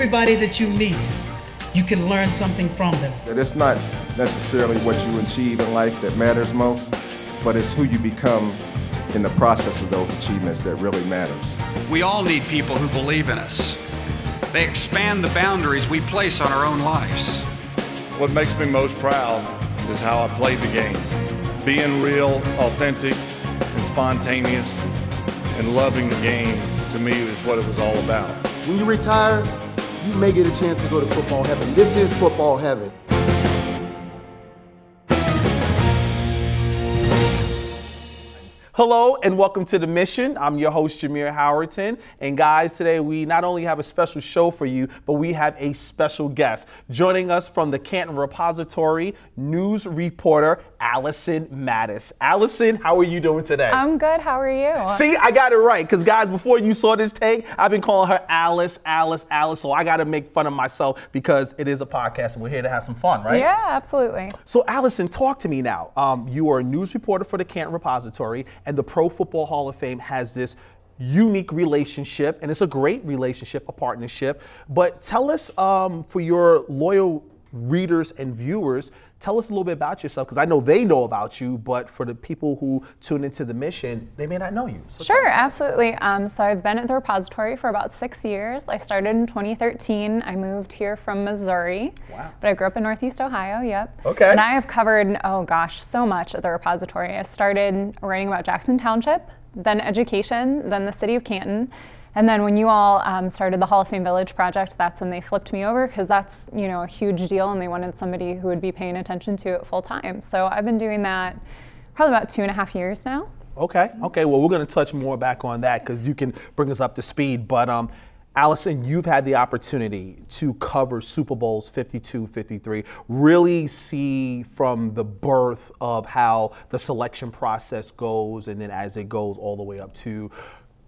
Everybody that you meet, you can learn something from them. That it's not necessarily what you achieve in life that matters most, but it's who you become in the process of those achievements that really matters. We all need people who believe in us. They expand the boundaries we place on our own lives. What makes me most proud is how I played the game. Being real, authentic, and spontaneous, and loving the game to me is what it was all about. When you retire, you may get a chance to go to football heaven. This is football heaven. Hello and welcome to the mission. I'm your host, Jameer Howerton. And guys, today we not only have a special show for you, but we have a special guest. Joining us from the Canton Repository, news reporter Allison Mattis. Allison, how are you doing today? I'm good. How are you? See, I got it right. Because, guys, before you saw this take, I've been calling her Alice, Alice, Alice. So I got to make fun of myself because it is a podcast and we're here to have some fun, right? Yeah, absolutely. So, Allison, talk to me now. Um, you are a news reporter for the Canton Repository, and the Pro Football Hall of Fame has this unique relationship, and it's a great relationship, a partnership. But tell us, um, for your loyal readers and viewers, tell us a little bit about yourself because I know they know about you, but for the people who tune into the mission, they may not know you. So sure, absolutely. Um, so I've been at the repository for about six years. I started in 2013. I moved here from Missouri, wow. but I grew up in Northeast Ohio. Yep. Okay. And I have covered oh gosh so much at the repository. I started writing about Jackson Township, then education, then the city of Canton. And then when you all um, started the Hall of Fame Village project, that's when they flipped me over because that's you know a huge deal, and they wanted somebody who would be paying attention to it full time. So I've been doing that probably about two and a half years now. Okay. Okay. Well, we're going to touch more back on that because you can bring us up to speed. But um, Allison, you've had the opportunity to cover Super Bowls 52, 53, really see from the birth of how the selection process goes, and then as it goes all the way up to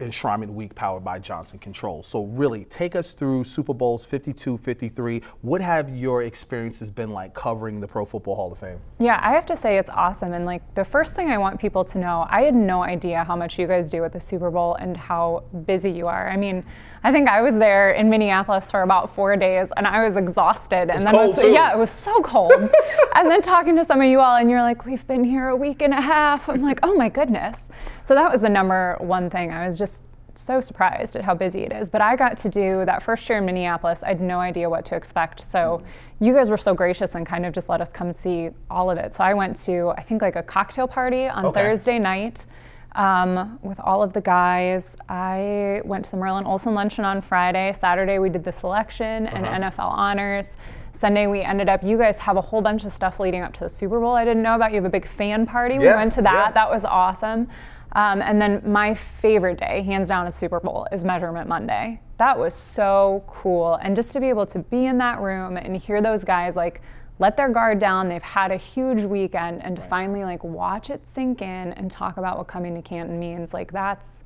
Enshrinement Week powered by Johnson Controls. So really take us through Super Bowls 52, 53. What have your experiences been like covering the Pro Football Hall of Fame? Yeah, I have to say it's awesome. And like the first thing I want people to know, I had no idea how much you guys do at the Super Bowl and how busy you are. I mean, I think I was there in Minneapolis for about four days and I was exhausted. It's and then was, too. yeah, it was so cold. and then talking to some of you all and you're like, we've been here a week and a half. I'm like, oh my goodness. So that was the number one thing. I was just so surprised at how busy it is. But I got to do that first year in Minneapolis. I had no idea what to expect. So you guys were so gracious and kind of just let us come see all of it. So I went to, I think, like a cocktail party on Okay. Thursday night. Um, with all of the guys, I went to the Merlin Olsen luncheon on Friday. Saturday we did the selection and NFL honors. Sunday we ended up. You guys have a whole bunch of stuff leading up to the Super Bowl. I didn't know about. You have a big fan party. We went to that. yeah. That was awesome. Um, and then my favorite day, hands down, is Super Bowl, is Measurement Monday. That was so cool. And just to be able to be in that room and hear those guys like let their guard down, they've had a huge weekend, and to finally like watch it sink in and talk about what coming to Canton means, like that's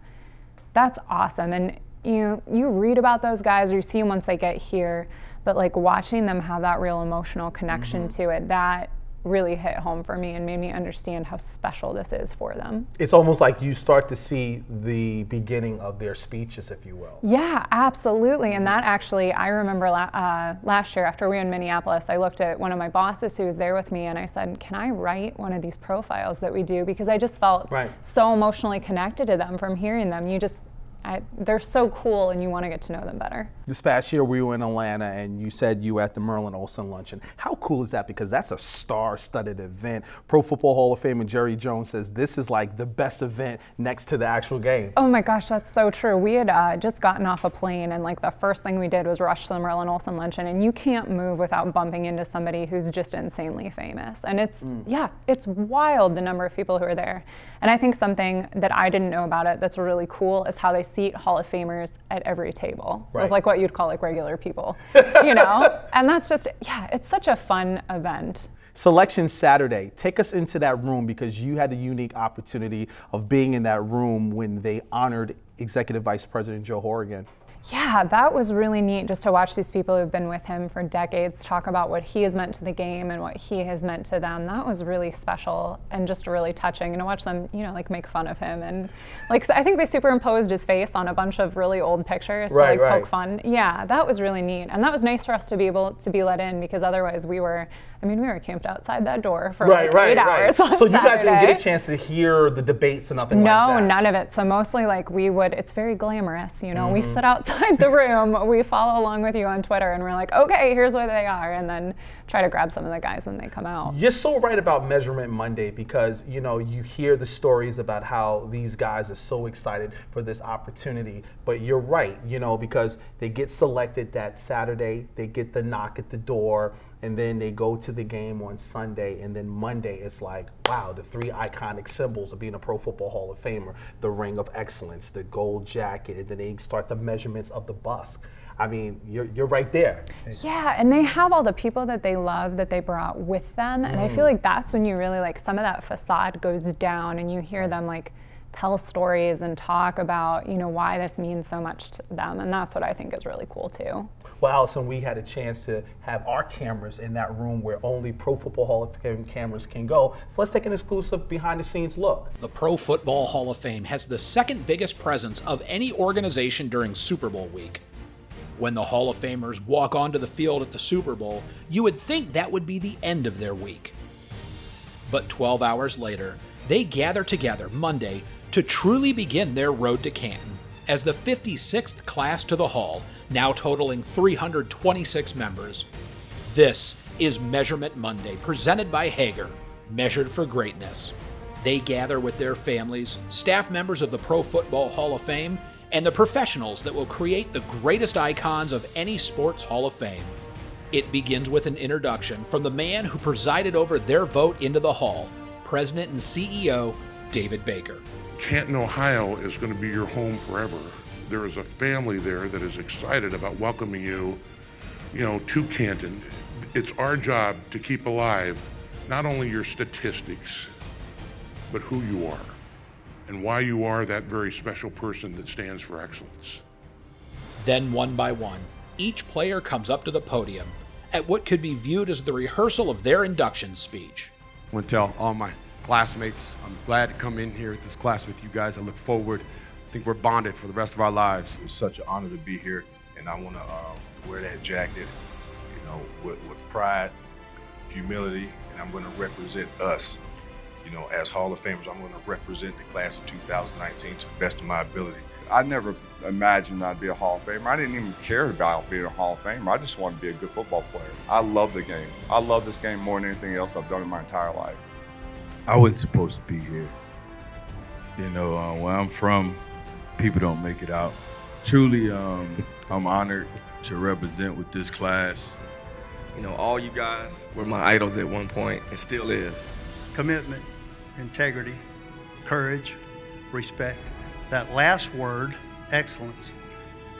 that's awesome. And you you read about those guys or you see them once they get here, but like watching them have that real emotional connection to it, that really hit home for me and made me understand how special this is for them. It's almost like you start to see the beginning of their speeches, if you will. Yeah, absolutely. And that actually, I remember la- uh, last year after we were in Minneapolis, I looked at one of my bosses who was there with me and I said, Can I write one of these profiles that we do? Because I just felt Right. so emotionally connected to them from hearing them. You just, I, they're so cool and you want to get to know them better. This past year, we were in Atlanta, and you said you were at the Merlin Olsen Luncheon. How cool is that? Because that's a star-studded event. Pro Football Hall of Famer Jerry Jones says this is like the best event next to the actual game. Oh my gosh, that's so true. We had uh, just gotten off a plane, and like the first thing we did was rush to the Merlin Olsen luncheon. And you can't move without bumping into somebody who's just insanely famous. And it's yeah, it's wild the number of people who are there. And I think something that I didn't know about it that's really cool is how they seat Hall of Famers at every table Right. with like what you'd call like regular people, you know. and that's just yeah, it's such a fun event. Selection Saturday. Take us into that room because you had the unique opportunity of being in that room when they honored Executive Vice President Joe Horrigan. Yeah, that was really neat just to watch these people who've been with him for decades talk about what he has meant to the game and what he has meant to them. That was really special and just really touching. And to watch them, you know, like make fun of him and like I think they superimposed his face on a bunch of really old pictures Right, to like right. poke fun. Yeah, that was really neat. And that was nice for us to be able to be let in because otherwise we were I mean, we were camped outside that door for like eight hours. So you guys didn't get a chance to hear the debates and nothing No, like that. No, none of it. So mostly like we would it's very glamorous, you know. We Mm-hmm. sit outside the room, we follow along with you on Twitter and we're like, "Okay, here's where they are." And then try to grab some of the guys when they come out. You're so right about Measurement Monday because you know you hear the stories about how these guys are so excited for this opportunity, but you're right, you know, because they get selected that Saturday, they get the knock at the door, and then they go to the game on Sunday, and then Monday it's like, wow, the three iconic symbols of being a Pro Football Hall of Famer: the Ring of Excellence, the gold jacket, and then they start the measurements of the bust. I mean, you're you're right there. Yeah, and they have all the people that they love that they brought with them, and I Mm. feel like that's when you really like some of that facade goes down, and you hear them like tell stories and talk about you know why this means so much to them, and that's what I think is really cool too. Well, Allison, we had a chance to have our cameras in that room where only Pro Football Hall of Fame cameras can go. So let's take an exclusive behind the scenes look. The Pro Football Hall of Fame has the second biggest presence of any organization during Super Bowl week. When the Hall of Famers walk onto the field at the Super Bowl, you would think that would be the end of their week. But 12 hours later, they gather together Monday to truly begin their road to Canton as the 56th class to the Hall, now totaling 326 members. This is Measurement Monday, presented by Haggar, measured for greatness. They gather with their families, staff members of the Pro Football Hall of Fame, and the professionals that will create the greatest icons of any sports Hall of Fame. It begins with an introduction from the man who presided over their vote into the Hall, President and CEO David Baker. Canton, Ohio is going to be your home forever. There is a family there that is excited about welcoming you, you know, to Canton. It's our job to keep alive not only your statistics, but who you are and why you are that very special person that stands for excellence. Then, one by one, each player comes up to the podium at what could be viewed as the rehearsal of their induction speech. I want to tell all my classmates, I'm glad to come in here at this class with you guys. I look forward. I think we're bonded for the rest of our lives. It's such an honor to be here, and I want to um, wear that jacket, you know, with, with pride, humility, and I'm going to represent us, you know, as Hall of Famers. I'm going to represent the class of 2019 to the best of my ability. I never imagined I'd be a Hall of Famer. I didn't even care about being a Hall of Famer. I just wanted to be a good football player. I love the game. I love this game more than anything else I've done in my entire life. I wasn't supposed to be here. You know, uh, where I'm from, people don't make it out. Truly, um, I'm honored to represent with this class. You know, all you guys were my idols at one point and still is. Commitment, integrity, courage, respect. That last word, excellence.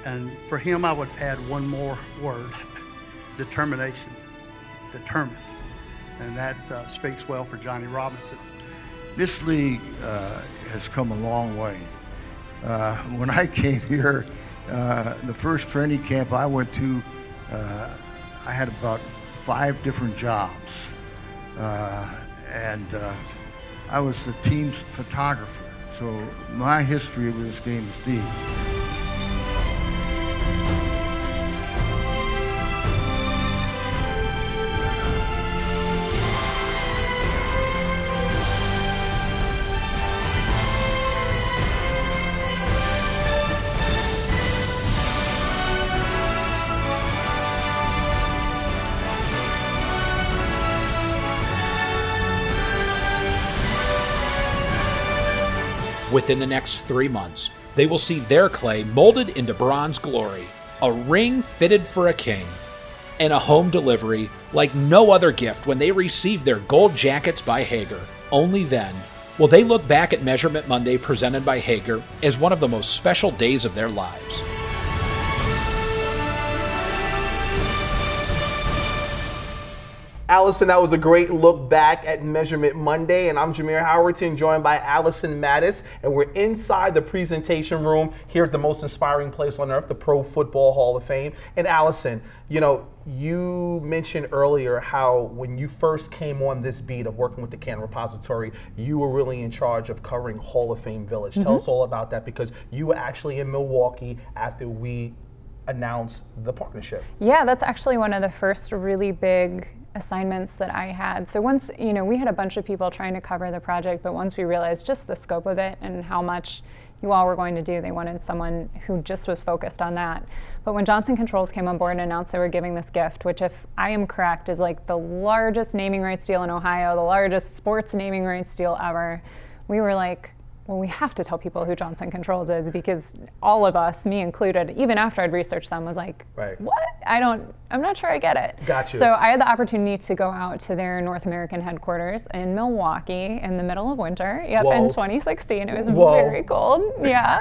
And for him, I would add one more word determination. Determined. And that uh, speaks well for Johnny Robinson. This league uh, has come a long way. Uh, when I came here, uh, the first training camp I went to, uh, I had about five different jobs. Uh, and I was the team's photographer. So my history with this game is deep. Within the next three months, they will see their clay molded into bronze glory, a ring fitted for a king, and a home delivery like no other gift when they receive their gold jackets by Haggar. Only then will they look back at Measurement Monday presented by Haggar as one of the most special days of their lives. Allison, that was a great look back at Measurement Monday, and I'm Jameer Howerton, joined by Allison Mattis, and we're inside the presentation room here at the most inspiring place on earth, the Pro Football Hall of Fame. And Allison, you know, you mentioned earlier how when you first came on this beat of working with the Can Repository, you were really in charge of covering Hall of Fame Village. Tell Mhm. us all about that because you were actually in Milwaukee after we announced the partnership. Yeah, that's actually one of the first really big assignments that I had. So once, you know, we had a bunch of people trying to cover the project, but once we realized just the scope of it and how much you all were going to do, they wanted someone who just was focused on that. But when Johnson Controls came on board and announced they were giving this gift, which if I am correct is like the largest naming rights deal in Ohio, the largest sports naming rights deal ever, we were like, well, we have to tell people who Johnson Controls is because all of us, me included, even after I'd researched them, was like, Right. what? I don't, I'm not sure I get it. Got you. So I had the opportunity to go out to their North American headquarters in Milwaukee in the middle of winter. Yep, Whoa. in 2016. It was Whoa. very cold. Yeah.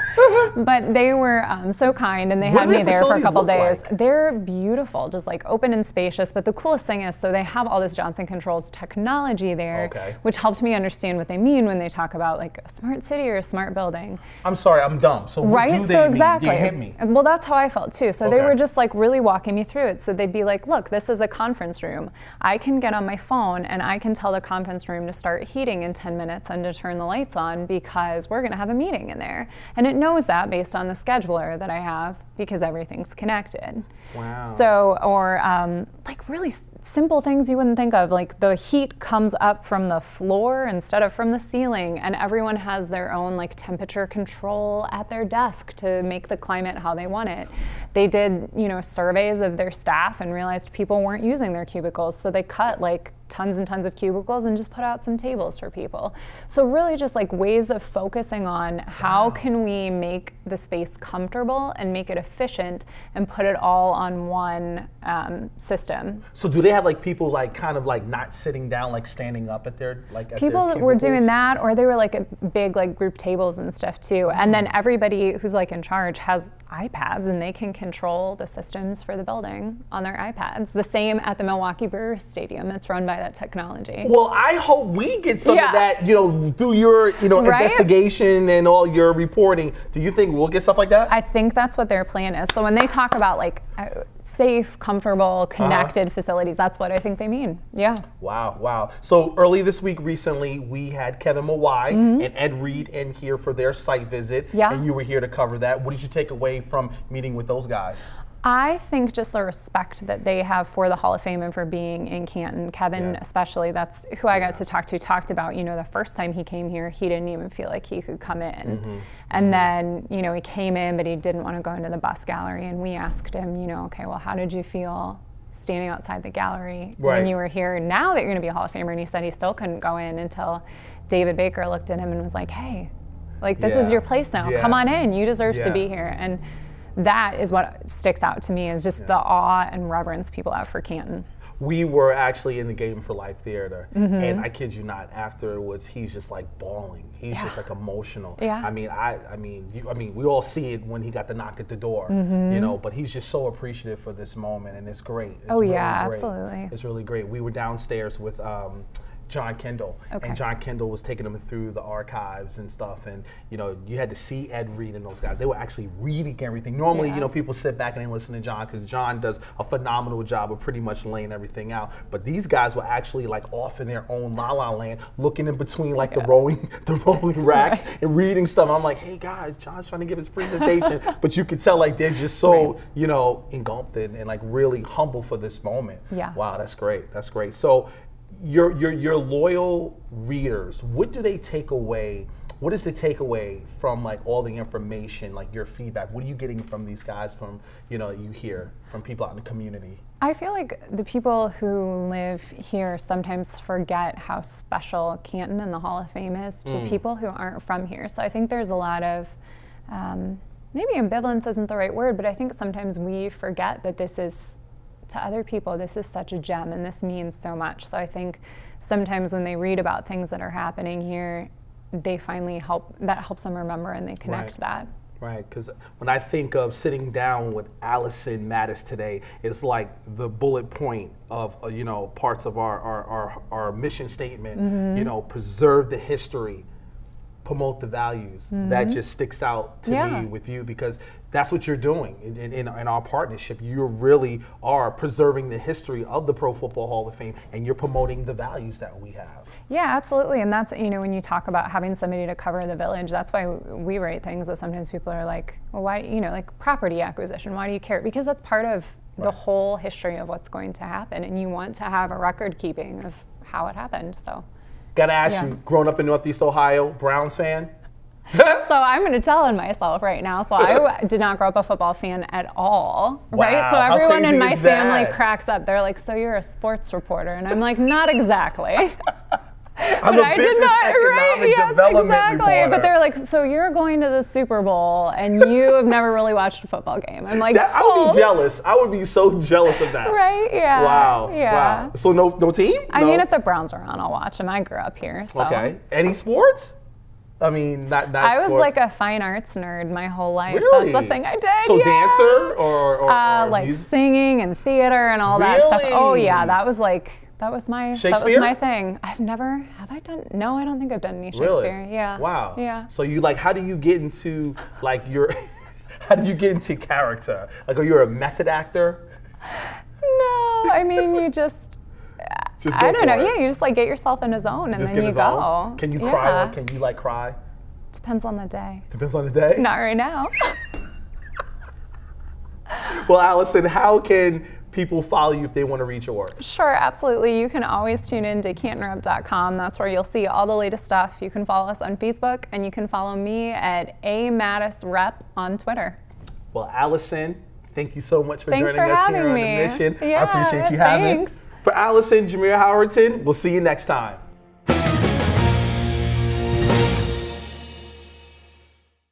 but they were um, so kind and they What had me there for a couple days. like? They're beautiful, just like open and spacious. But the coolest thing is, so they have all this Johnson Controls technology there, Okay. which helped me understand what they mean when they talk about like a smart city or a smart building. I'm sorry, I'm dumb. So right? do they so mean? exactly. They hit me. Well, that's how I felt too. So they were just like really walking me through it. So they'd be like, "Look, this is a conference room. I can get on my phone and I can tell the conference room to start heating in 10 minutes and to turn the lights on because we're going to have a meeting in there." And it knows that based on the scheduler that I have because everything's connected. Wow. So, or um, like really s- simple things you wouldn't think of, like the heat comes up from the floor instead of from the ceiling, and everyone has their own like temperature control at their desk to make the climate how they want it. They did, you know, surveys of their staff and realized people weren't using their cubicles, so they cut like tons and tons of cubicles and just put out some tables for people. So really just like ways of focusing on how can we make the space comfortable and make it efficient and put it all on one um, system. So do they have like people like kind of like not sitting down, like standing up at their like at People their were doing that or they were like big like group tables and stuff too. And then everybody who's like in charge has iPads and they can control the systems for the building on their iPads. The same at the Milwaukee Brewers Stadium. It's run by that technology. Well, I hope we get some Yeah. of that, you know, through your, you know, Right? investigation and all your reporting. Do you think we'll get stuff like that? I think that's what their plan is. So when they talk about like uh, safe, comfortable, Uh-huh. connected facilities, that's what I think they mean. Yeah. Wow, wow. So early this week, recently, we had Kevin Mawae Mhm. and Ed Reed in here for their site visit. Yeah. And you were here to cover that. What did you take away from meeting with those guys? I think just the respect that they have for the Hall of Fame and for being in Canton. Kevin, Yeah. especially, that's who I got to talk to, talked about, you know, the first time he came here, he didn't even feel like he could come in. Mhm. And then, you know, he came in, but he didn't want to go into the bust gallery. And we asked him, you know, okay, well, how did you feel standing outside the gallery Right. when you were here? Now that you're going to be a Hall of Famer. And he said he still couldn't go in until David Baker looked at him and was like, hey, like, this is your place now. Yeah. Come on in. You deserve Yeah. to be here. And that is what sticks out to me is just the awe and reverence people have for Canton. We were actually in the Game for Life Theater, Mhm. and I kid you not, afterwards he's just like bawling. He's just like emotional. Yeah. I mean, I, I mean, you, I mean, we all see it when he got the knock at the door, Mhm. you know. But he's just so appreciative for this moment, and it's great. It's Oh, really yeah, great. absolutely. It's really great. We were downstairs with. Um, Jon Kendle, Okay. and Jon Kendle was taking them through the archives and stuff, and you know you had to see Ed Reed and those guys. They were actually reading everything. Normally, Yeah. you know, people sit back and they listen to Jon because Jon does a phenomenal job of pretty much laying everything out. But these guys were actually like off in their own la la land, looking in between like the rolling the rolling racks and reading stuff. I'm like, hey guys, Jon's trying to give his presentation, but you could tell like they're just so you know engulfed in and like really humble for this moment. Yeah. Wow, that's great. That's great. So your your your loyal readers, what do they take away? What is the takeaway from like all the information, like your feedback? What are you getting from these guys from, you know, you hear from people out in the community? I feel like the people who live here sometimes forget how special Canton and the Hall of Fame is to Mm. people who aren't from here. So I think there's a lot of um, maybe ambivalence isn't the right word, but I think sometimes we forget that this is to other people this is such a gem and this means so much. So I think sometimes when they read about things that are happening here, they finally help that helps them remember and they connect Right. that. Right, because when I think of sitting down with Allison Mattis today, it's like the bullet point of uh, you know parts of our our, our, our mission statement. Mhm. You know, preserve the history, promote the values. That Mhm. just sticks out to Yeah. me with you because that's what you're doing in, in, in, in our partnership. You really are preserving the history of the Pro Football Hall of Fame, and you're promoting the values that we have. Yeah, absolutely. And that's, you know, when you talk about having somebody to cover the village, that's why we write things that sometimes people are like, well, why, you know, like property acquisition, why do you care? Because that's part of the whole history of what's going to happen. And you want to have a record keeping of how it happened. So, Got to ask Yeah. you, growing up in Northeast Ohio, Browns fan? so I'm going to tell on myself right now. So I did not grow up a football fan at all, right? Wow, So everyone in my family cracks up. They're like, "So you're a sports reporter?" And I'm like, "Not exactly." I'm But a I did business not- economic right, yes, development exactly. reporter. But they're like, so you're going to the Super Bowl and you have never really watched a football game. I'm like, That- I would be jealous. I would be so jealous of that. Right? Yeah. Wow. Yeah. Wow. So no no team? I No? mean, if the Browns are on, I'll watch them. I grew up here, so. Okay. Any sports? I mean, not not I was sports. like a fine arts nerd my whole life. Really? That's the thing I did. So yeah. dancer or, or, uh, like music? singing and theater and all that stuff. Oh yeah, that was like that was my that was my thing. I've never have I done no, I don't think I've done any Shakespeare. Really? Yeah. Wow. Yeah. So you like how do you get into like your how do you get into character? Like are you a method actor? No, I mean you just Just go I don't know. it. Yeah, you just like get yourself in a zone and Just then you go. Can you cry Yeah. or can you like cry? Depends on the day. Depends on the day. Not right now. Well, Allison, how can people follow you if they want to read your work? Sure, absolutely. You can always tune in to cantonrep.com. That's where you'll see all the latest stuff. You can follow us on Facebook and you can follow me at A Mattis Rep on Twitter. Well, Allison, thank you so much for Thanks joining for us here on me. the mission. I appreciate you having. thanks. For Allison, Jameer Howerton, we'll see you next time.